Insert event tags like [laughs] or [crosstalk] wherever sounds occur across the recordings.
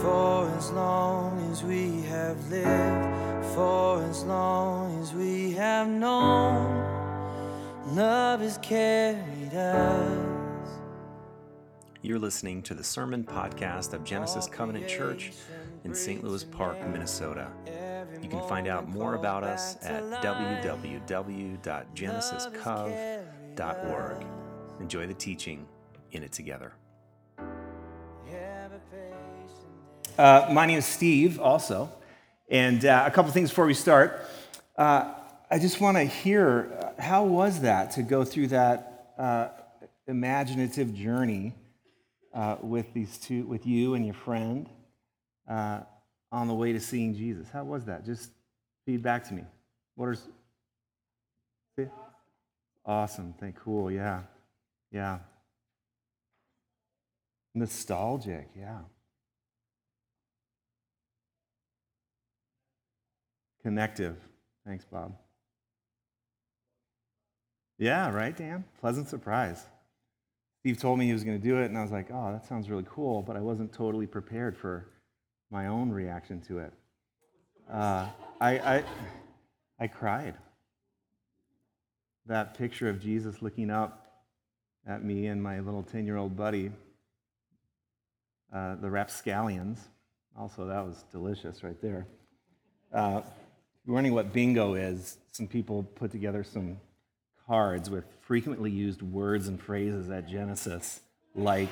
for as long as we have lived, for as long as we have known. Love has carried us. You're listening to the sermon podcast of Genesis Covenant Church in St. Louis Park, Minnesota. You can find out more about us at www.genesiscov.org. Enjoy the teaching in it together. Uh, my name is Steve, also. And uh, a couple things before we start. Uh, I just want to hear uh, how was that to go through that uh, imaginative journey uh, with these two, with you and your friend on the way to seeing Jesus? How was that? Just feedback to me. What are awesome? Thank cool. Yeah, yeah. Nostalgic. Yeah. Connective. Thanks, Bob. Yeah, right, Dan? Pleasant surprise. Steve told me he was going to do it, and I was like, oh, that sounds really cool, but I wasn't totally prepared for my own reaction to it. Uh, I, I, I cried. That picture of Jesus looking up at me and my little 10 year old buddy, uh, the rapscallions, also, that was delicious right there. Uh, you're wondering what bingo is, some people put together some cards with frequently used words and phrases at Genesis, like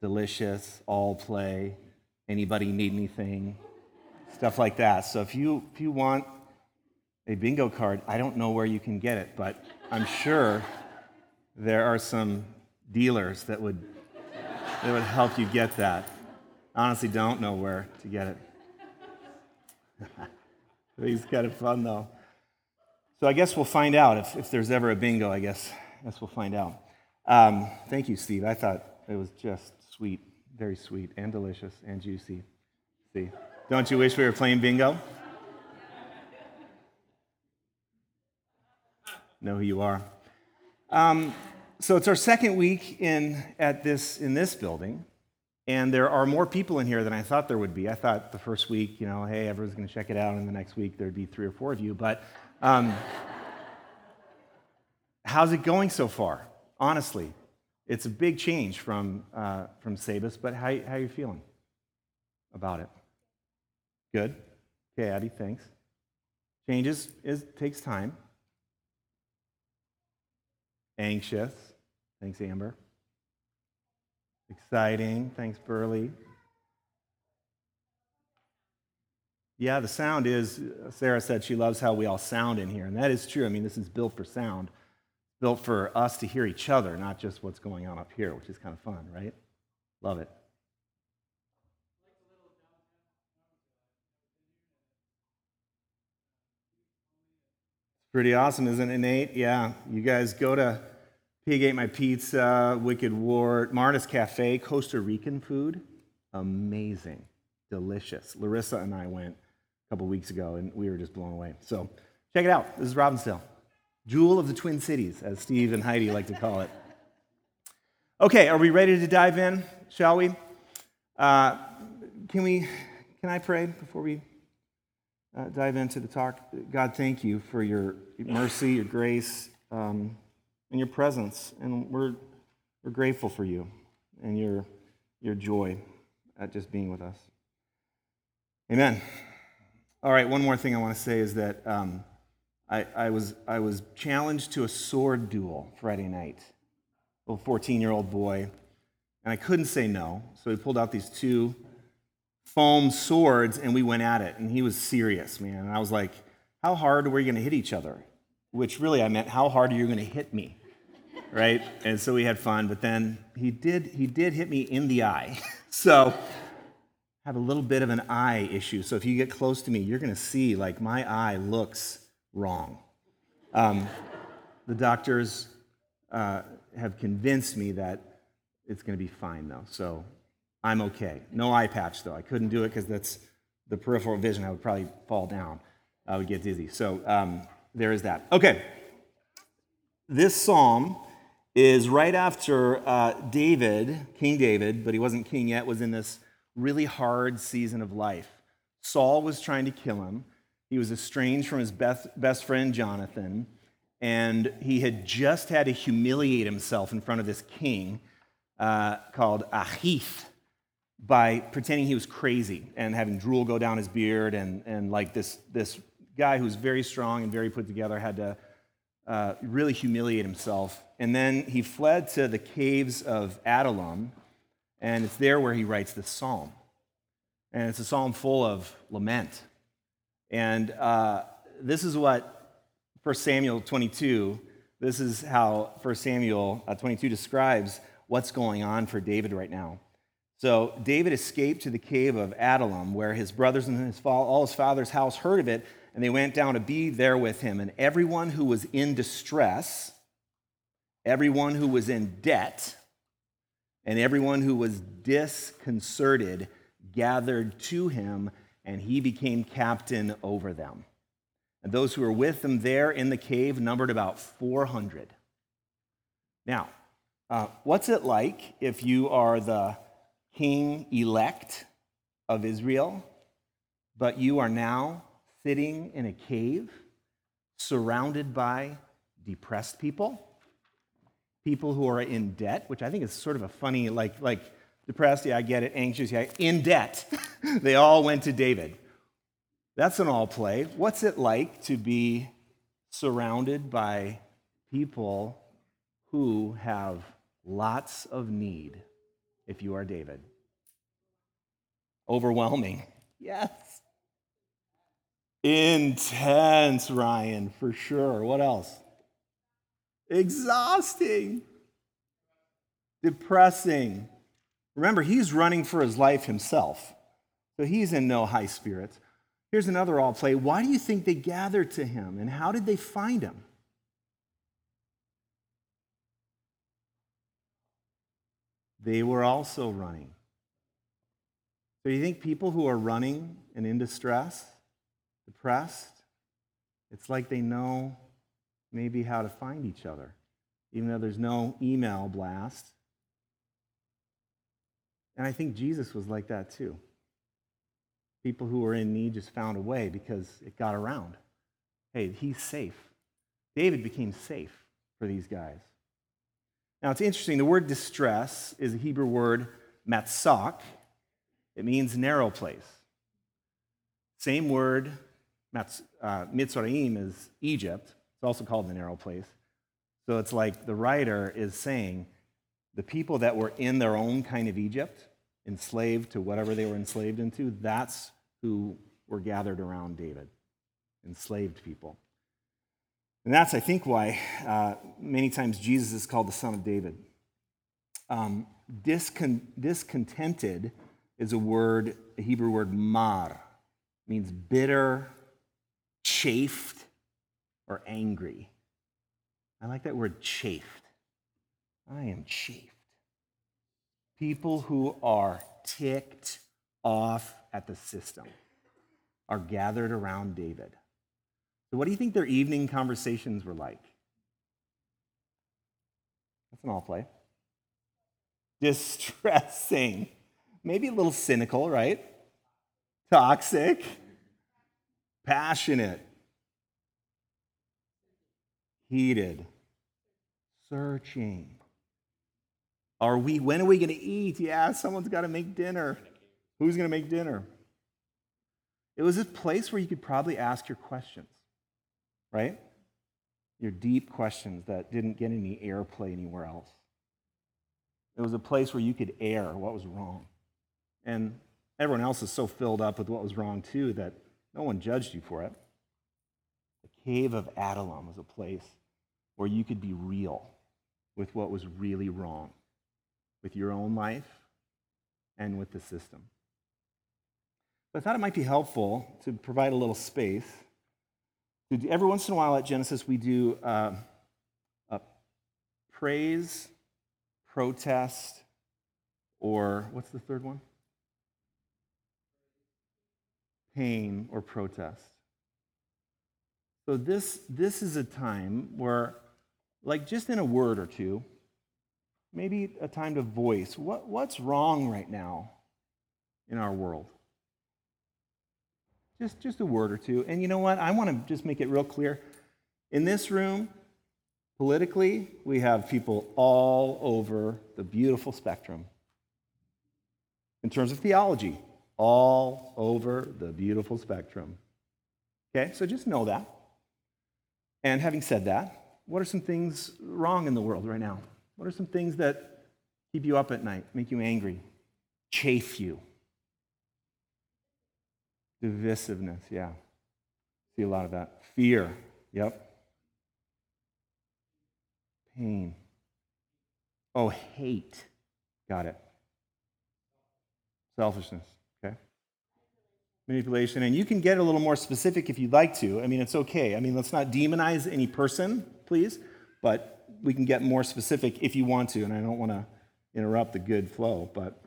delicious, all play, anybody need anything, stuff like that. So if you, if you want a bingo card, I don't know where you can get it, but I'm sure there are some dealers that would, that would help you get that. Honestly don't know where to get it. [laughs] He's kind of fun, though. So I guess we'll find out if, if there's ever a bingo, I guess. I guess we'll find out. Um, thank you, Steve. I thought it was just sweet, very sweet, and delicious, and juicy. See, don't you wish we were playing bingo? Know who you are. Um, so it's our second week in at this in this building. And there are more people in here than I thought there would be. I thought the first week, you know, hey, everyone's going to check it out, and the next week there'd be three or four of you. But um, [laughs] how's it going so far? Honestly, it's a big change from uh, from Sabus. But how how are you feeling about it? Good. Okay, Addie, thanks. Changes is takes time. Anxious. Thanks, Amber. Exciting. Thanks, Burley. Yeah, the sound is, Sarah said she loves how we all sound in here, and that is true. I mean, this is built for sound, built for us to hear each other, not just what's going on up here, which is kind of fun, right? Love it. It's pretty awesome, isn't it, Nate? Yeah, you guys go to Pig ate my pizza, Wicked Wort, Marta's Cafe, Costa Rican food. Amazing, delicious. Larissa and I went a couple weeks ago and we were just blown away. So check it out. This is Robbinsdale, jewel of the Twin Cities, as Steve and Heidi like to call it. Okay, are we ready to dive in? Shall we? Uh, can we? Can I pray before we uh, dive into the talk? God, thank you for your mercy, your grace. Um, your presence. And we're, we're grateful for you and your, your joy at just being with us. Amen. All right, one more thing I want to say is that um, I, I, was, I was challenged to a sword duel Friday night. A little 14 year old boy. And I couldn't say no. So he pulled out these two foam swords and we went at it. And he was serious, man. And I was like, how hard are we going to hit each other? Which really I meant, how hard are you going to hit me? Right? And so we had fun, but then he did he did hit me in the eye. [laughs] so I have a little bit of an eye issue. So if you get close to me, you're going to see like my eye looks wrong. Um, the doctors uh, have convinced me that it's going to be fine though. So I'm okay. No eye patch though. I couldn't do it because that's the peripheral vision. I would probably fall down. I would get dizzy. So um, there is that. Okay. This psalm is right after uh, David, King David, but he wasn't king yet, was in this really hard season of life. Saul was trying to kill him. He was estranged from his best, best friend Jonathan, and he had just had to humiliate himself in front of this king uh, called Achish by pretending he was crazy and having drool go down his beard, and, and like this, this guy who's very strong and very put together had to uh, really humiliate himself. And then he fled to the caves of Adullam, and it's there where he writes this psalm. And it's a psalm full of lament. And uh, this is what 1 Samuel 22, this is how 1 Samuel uh, 22 describes what's going on for David right now. So David escaped to the cave of Adullam, where his brothers and his, all his father's house heard of it, and they went down to be there with him. And everyone who was in distress, everyone who was in debt, and everyone who was disconcerted gathered to him, and he became captain over them. And those who were with him there in the cave numbered about 400. Now, uh, what's it like if you are the king elect of Israel, but you are now sitting in a cave surrounded by depressed people, people who are in debt, which I think is sort of a funny, like, like depressed, yeah, I get it, anxious, yeah, in debt. [laughs] they all went to David. That's an all play. What's it like to be surrounded by people who have lots of need if you are David? Overwhelming. Yes. Intense, Ryan, for sure. What else? Exhausting. Depressing. Remember, he's running for his life himself, so he's in no high spirits. Here's another all play. Why do you think they gathered to him, and how did they find him? They were also running. So, you think people who are running and in distress, depressed, it's like they know maybe how to find each other, even though there's no email blast. And I think Jesus was like that too. People who were in need just found a way because it got around. Hey, he's safe. David became safe for these guys. Now, it's interesting. The word distress is a Hebrew word, matzak. It means narrow place. Same word, uh, Mitzrayim, is Egypt. It's also called the narrow place. So it's like the writer is saying the people that were in their own kind of Egypt, enslaved to whatever they were enslaved into, that's who were gathered around David, enslaved people. And that's, I think, why uh, many times Jesus is called the Son of David. Um, discon- discontented is a word, a Hebrew word mar, means bitter, chafed, or angry. I like that word chafed. I am chafed. People who are ticked off at the system are gathered around David. So, what do you think their evening conversations were like? That's an all play. Distressing. Maybe a little cynical, right? Toxic. Passionate. Heated. Searching. Are we, when are we going to eat? Yeah, someone's got to make dinner. Who's going to make dinner? It was a place where you could probably ask your questions right? Your deep questions that didn't get any airplay anywhere else. It was a place where you could air what was wrong. And everyone else is so filled up with what was wrong too that no one judged you for it. Cave of Adullam was a place where you could be real with what was really wrong with your own life and with the system. So I thought it might be helpful to provide a little space every once in a while at Genesis, we do uh, praise, protest, or what's the third one? Pain or protest. So this, this is a time where, like just in a word or two, maybe a time to voice what, what's wrong right now in our world? Just, just a word or two. And you know what? I want to just make it real clear. In this room, politically, we have people all over the beautiful spectrum. In terms of theology, all over the beautiful spectrum. Okay, so just know that. And having said that, what are some things wrong in the world right now? What are some things that keep you up at night, make you angry, chafe you? Divisiveness, yeah. See a lot of that. Fear, yep. Pain. Oh, hate. Got it. Selfishness? Manipulation. And you can get a little more specific if you'd like to. I mean, it's okay. I mean, let's not demonize any person, please, but we can get more specific if you want to. And I don't want to interrupt the good flow, but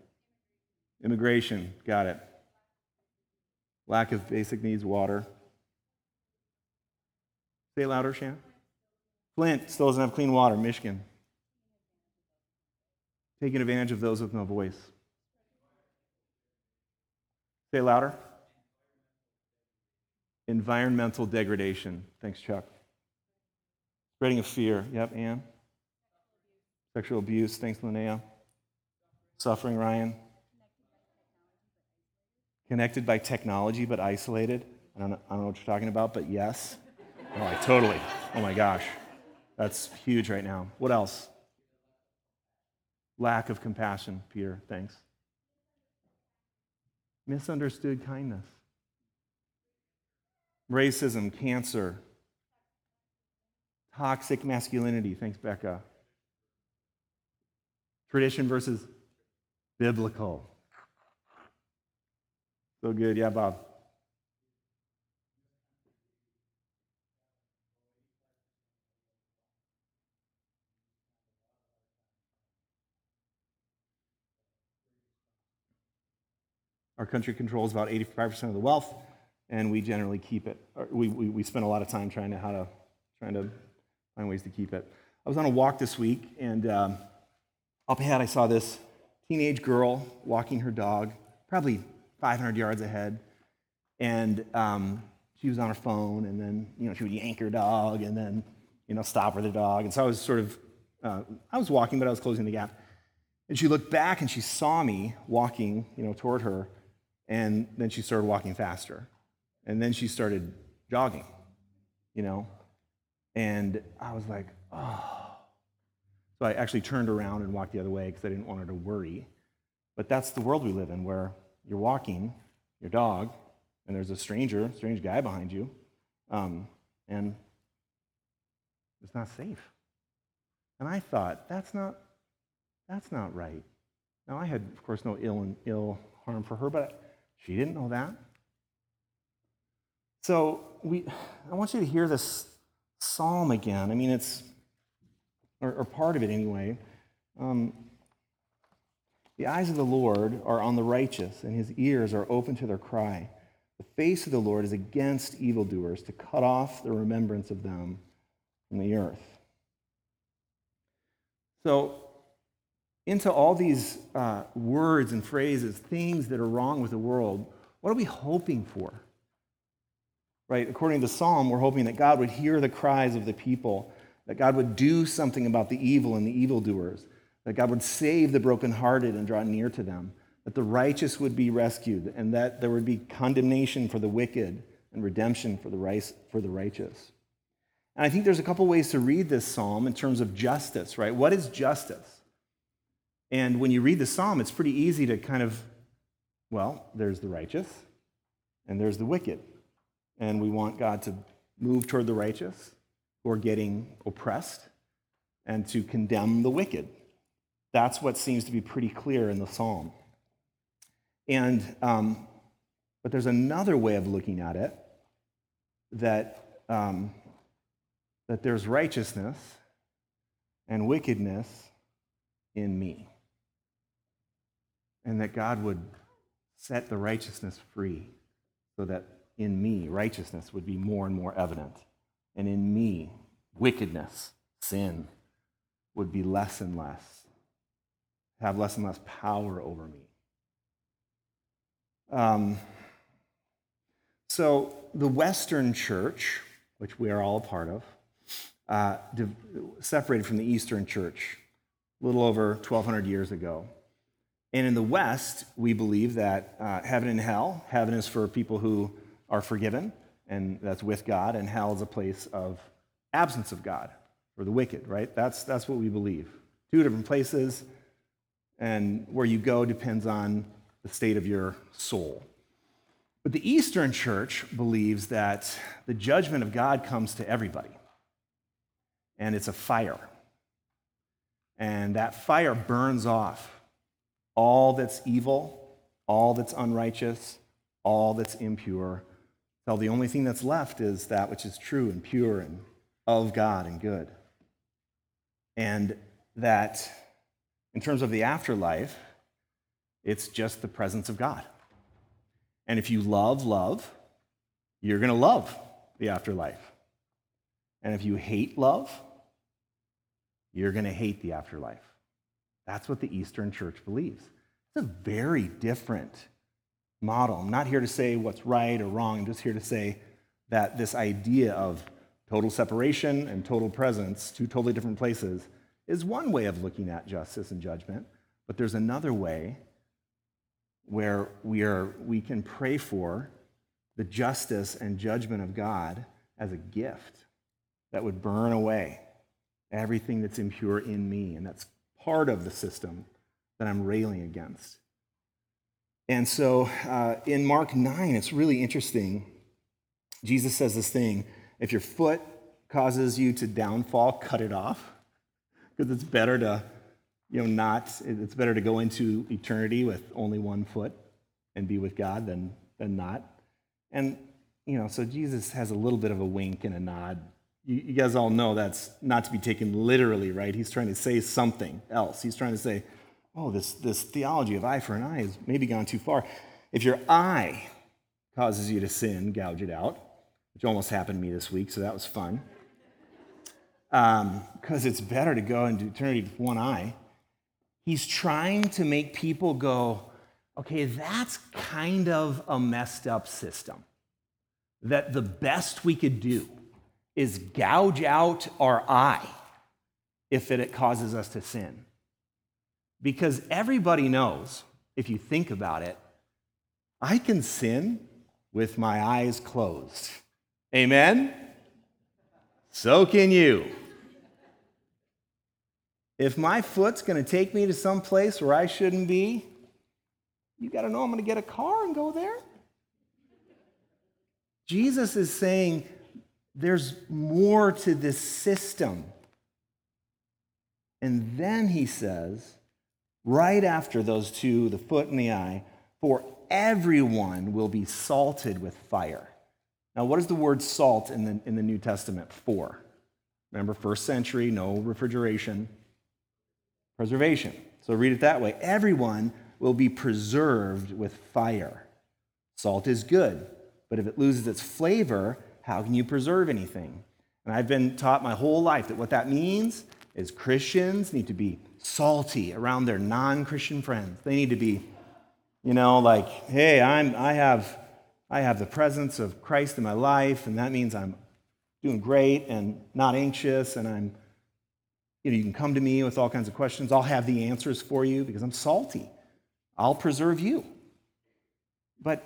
immigration, got it lack of basic needs, water. Say louder, Shan. Flint still doesn't have clean water, Michigan. Taking advantage of those with no voice. Say louder. Environmental degradation. Thanks, Chuck. Spreading of fear. Yep, Ann. Sexual abuse. Thanks, Linnea. Suffering, Ryan connected by technology but isolated. I don't, know, I don't know what you're talking about, but yes. Oh, I totally. Oh my gosh. That's huge right now. What else? Lack of compassion, Peter. Thanks. Misunderstood kindness. Racism, cancer. Toxic masculinity. Thanks, Becca. Tradition versus biblical. So good. Yeah, Bob. Our country controls about 85% of the wealth, and we generally keep it. We, we, we spend a lot of time trying to how to trying to find ways to keep it. I was on a walk this week, and um, up ahead I saw this teenage girl walking her dog, probably 500 yards ahead. And um, she was on her phone, and then, you know, she would yank her dog and then, you know, stop her the dog. And so I was sort of, uh, I was walking, but I was closing the gap. And she looked back and she saw me walking, you know, toward her. And then she started walking faster. And then she started jogging, you know. And I was like, oh. So I actually turned around and walked the other way because I didn't want her to worry. But that's the world we live in where you're walking your dog, and there's a stranger, strange guy behind you, um, and it's not safe. And I thought, that's not, that's not right. Now, I had, of course, no ill and ill harm for her, but she didn't know that. So we, I want you to hear this psalm again. I mean, it's, or, or part of it anyway. Um, the eyes of the Lord are on the righteous, and his ears are open to their cry. The face of the Lord is against evildoers, to cut off the remembrance of them from the earth. So, into all these uh, words and phrases, things that are wrong with the world, what are we hoping for? Right? According to the Psalm, we're hoping that God would hear the cries of the people, that God would do something about the evil and the evildoers that God would save the brokenhearted and draw near to them, that the righteous would be rescued, and that there would be condemnation for the wicked and redemption for the, righteous. And I think there's a couple ways to read this psalm in terms of justice, right? What is justice? And when you read the psalm, it's pretty easy to kind of, well, there's the righteous and there's the wicked. And we want God to move toward the righteous who are getting oppressed and to condemn the wicked that's what seems to be pretty clear in the psalm. And, um, but there's another way of looking at it that, um, that there's righteousness and wickedness in me. And that God would set the righteousness free so that in me, righteousness would be more and more evident. And in me, wickedness, sin, would be less and less have less and less power over me. Um, so, the Western church, which we are all a part of, uh, separated from the Eastern church a little over 1,200 years ago. And in the West, we believe that uh, heaven and hell, heaven is for people who are forgiven, and that's with God, and hell is a place of absence of God, for the wicked, right? That's, that's what we believe. Two different places, and where you go depends on the state of your soul. But the Eastern church believes that the judgment of God comes to everybody, and it's a fire. And that fire burns off all that's evil, all that's unrighteous, all that's impure. So the only thing that's left is that which is true and pure and of God and good. And that, in terms of the afterlife, it's just the presence of God. And if you love love, you're going to love the afterlife. And if you hate love, you're going to hate the afterlife. That's what the Eastern Church believes. It's a very different model. I'm not here to say what's right or wrong. I'm just here to say that this idea of total separation and total presence, two totally different places, is one way of looking at justice and judgment. But there's another way where we, are, we can pray for the justice and judgment of God as a gift that would burn away everything that's impure in me. And that's part of the system that I'm railing against. And so uh, in Mark 9, it's really interesting. Jesus says this thing if your foot causes you to downfall, cut it off. Because it's better to, you know, not, it's better to go into eternity with only one foot and be with God than, than not. And, you know, so Jesus has a little bit of a wink and a nod you, you guys all know that's not to be taken literally, right? He's trying to say something else. He's trying to say, oh, this, this theology of eye for an eye has maybe gone too far. If your eye causes you to sin, gouge it out, which almost happened to me this week, so that was fun. Because um, it's better to go into eternity with one eye. He's trying to make people go, okay, that's kind of a messed up system. That the best we could do is gouge out our eye if it causes us to sin. Because everybody knows, if you think about it, I can sin with my eyes closed. Amen? So can you. If my foot's going to take me to some place where I shouldn't be, you got to know I'm going to get a car and go there. Jesus is saying, there's more to this system. And then he says, right after those two, the foot and the eye, for everyone will be salted with fire. Now, what is the word salt in the, in the New Testament for? Remember, first century, no refrigeration, preservation. So read it that way. Everyone will be preserved with fire. Salt is good, but if it loses its flavor, how can you preserve anything? And I've been taught my whole life that what that means is Christians need to be salty around their non Christian friends. They need to be, you know, like, hey, I'm, I, have, I have the presence of Christ in my life, and that means I'm doing great and not anxious, and I'm, you know, you can come to me with all kinds of questions. I'll have the answers for you because I'm salty. I'll preserve you. But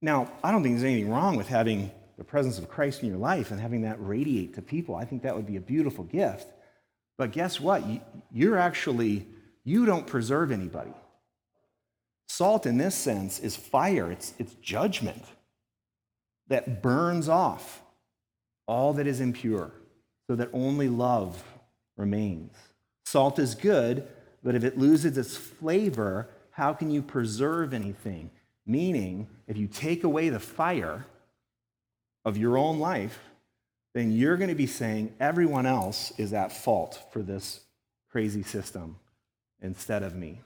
now, I don't think there's anything wrong with having the presence of Christ in your life and having that radiate to people, I think that would be a beautiful gift. But guess what? You're actually, you don't preserve anybody. Salt, in this sense, is fire, it's, it's judgment that burns off all that is impure so that only love remains. Salt is good, but if it loses its flavor, how can you preserve anything? Meaning, if you take away the fire, of your own life, then you're going to be saying everyone else is at fault for this crazy system instead of me.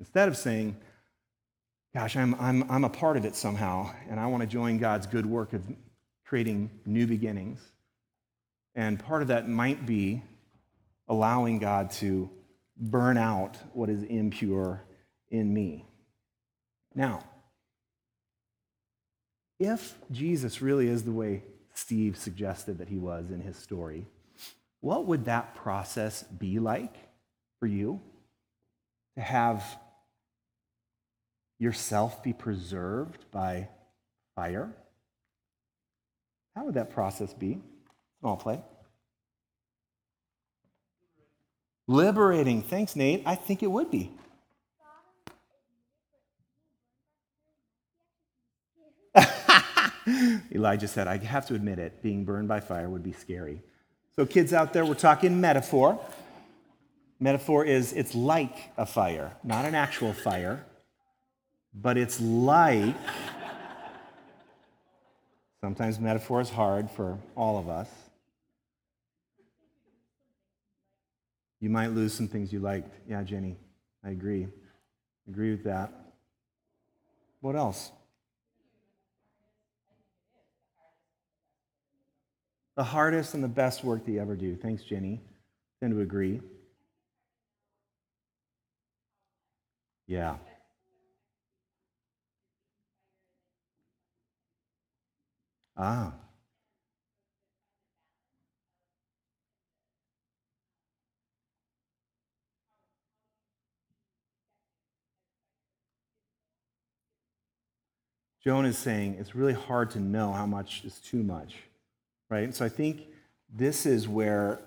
Instead of saying, gosh, I'm, I'm, I'm a part of it somehow, and I want to join God's good work of creating new beginnings. And part of that might be allowing God to burn out what is impure in me. Now, if Jesus really is the way Steve suggested that he was in his story, what would that process be like for you? To have yourself be preserved by fire? How would that process be? Small play. Liberating. Thanks, Nate. I think it would be. Elijah said, I have to admit it, being burned by fire would be scary. So, kids out there, we're talking metaphor. Metaphor is it's like a fire, not an actual fire, but it's like. Sometimes metaphor is hard for all of us. You might lose some things you liked. Yeah, Jenny, I agree. Agree with that. What else? The hardest and the best work that you ever do. Thanks, Jenny. Tend to agree. Yeah. Ah. Joan is saying it's really hard to know how much is too much, right? So I think this is where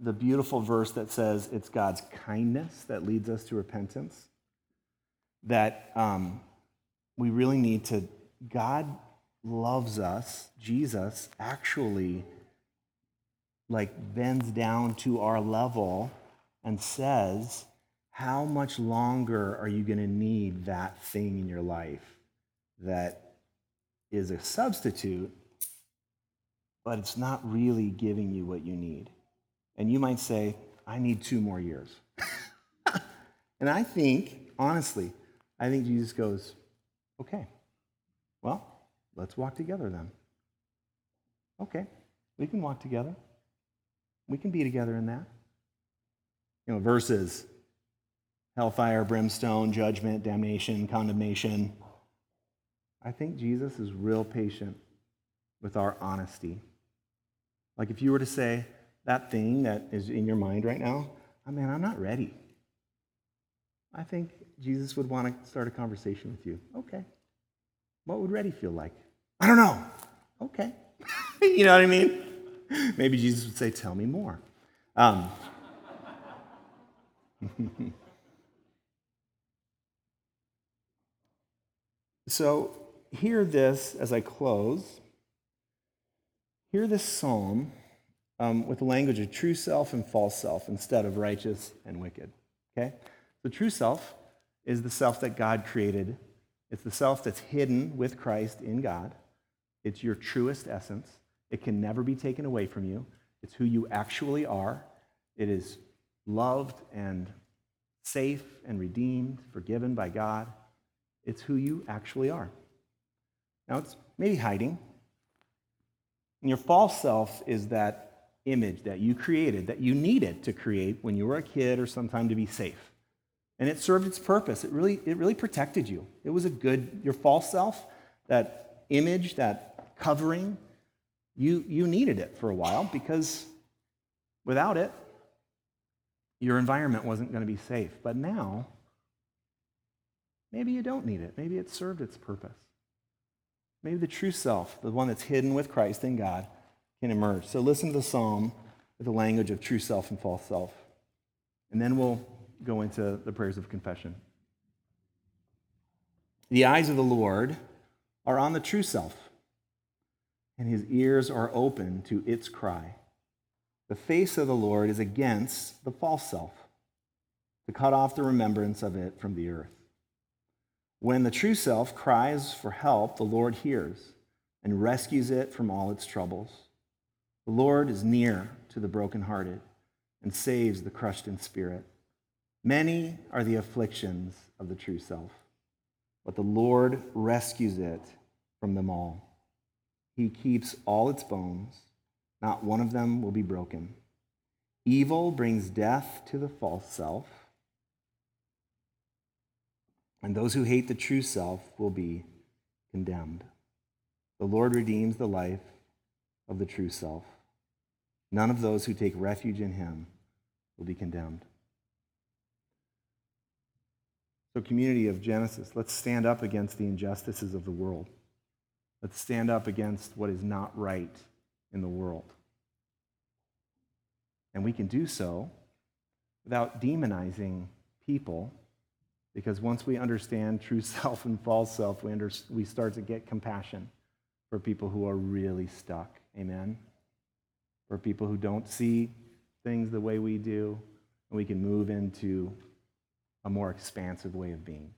the beautiful verse that says it's God's kindness that leads us to repentance, that um, we really need to, God loves us, Jesus actually like bends down to our level and says, How much longer are you going to need that thing in your life that is a substitute, but it's not really giving you what you need? And you might say, I need two more years. [laughs] and I think, honestly, I think Jesus goes, Okay, well, Let's walk together then. Okay, we can walk together. We can be together in that. You know, verses hellfire, brimstone, judgment, damnation, condemnation. I think Jesus is real patient with our honesty. Like if you were to say that thing that is in your mind right now, I mean, I'm not ready. I think Jesus would want to start a conversation with you. Okay. What would ready feel like? I don't know. Okay. [laughs] you know what I mean? Maybe Jesus would say, Tell me more. Um, [laughs] so, hear this as I close. Hear this psalm um, with the language of true self and false self instead of righteous and wicked. Okay? The true self is the self that God created, it's the self that's hidden with Christ in God. It's your truest essence. It can never be taken away from you. It's who you actually are. It is loved and safe and redeemed, forgiven by God. It's who you actually are. Now, it's maybe hiding. And your false self is that image that you created, that you needed to create when you were a kid or sometime to be safe. And it served its purpose. It really, it really protected you. It was a good, your false self, that image, that covering, you, you needed it for a while because without it, your environment wasn't going to be safe. But now, maybe you don't need it. Maybe it served its purpose. Maybe the true self, the one that's hidden with Christ in God, can emerge. So listen to the psalm with the language of true self and false self. And then we'll go into the prayers of confession. The eyes of the Lord are on the true self and his ears are open to its cry. The face of the Lord is against the false self, to cut off the remembrance of it from the earth. When the true self cries for help, the Lord hears and rescues it from all its troubles. The Lord is near to the brokenhearted and saves the crushed in spirit. Many are the afflictions of the true self, but the Lord rescues it from them all. He keeps all its bones, not one of them will be broken. Evil brings death to the false self, and those who hate the true self will be condemned. The Lord redeems the life of the true self. None of those who take refuge in him will be condemned. So, community of Genesis, let's stand up against the injustices of the world. Let's stand up against what is not right in the world. And we can do so without demonizing people, because once we understand true [laughs] self and false self, we, under, we start to get compassion for people who are really stuck. Amen? For people who don't see things the way we do, and we can move into a more expansive way of being.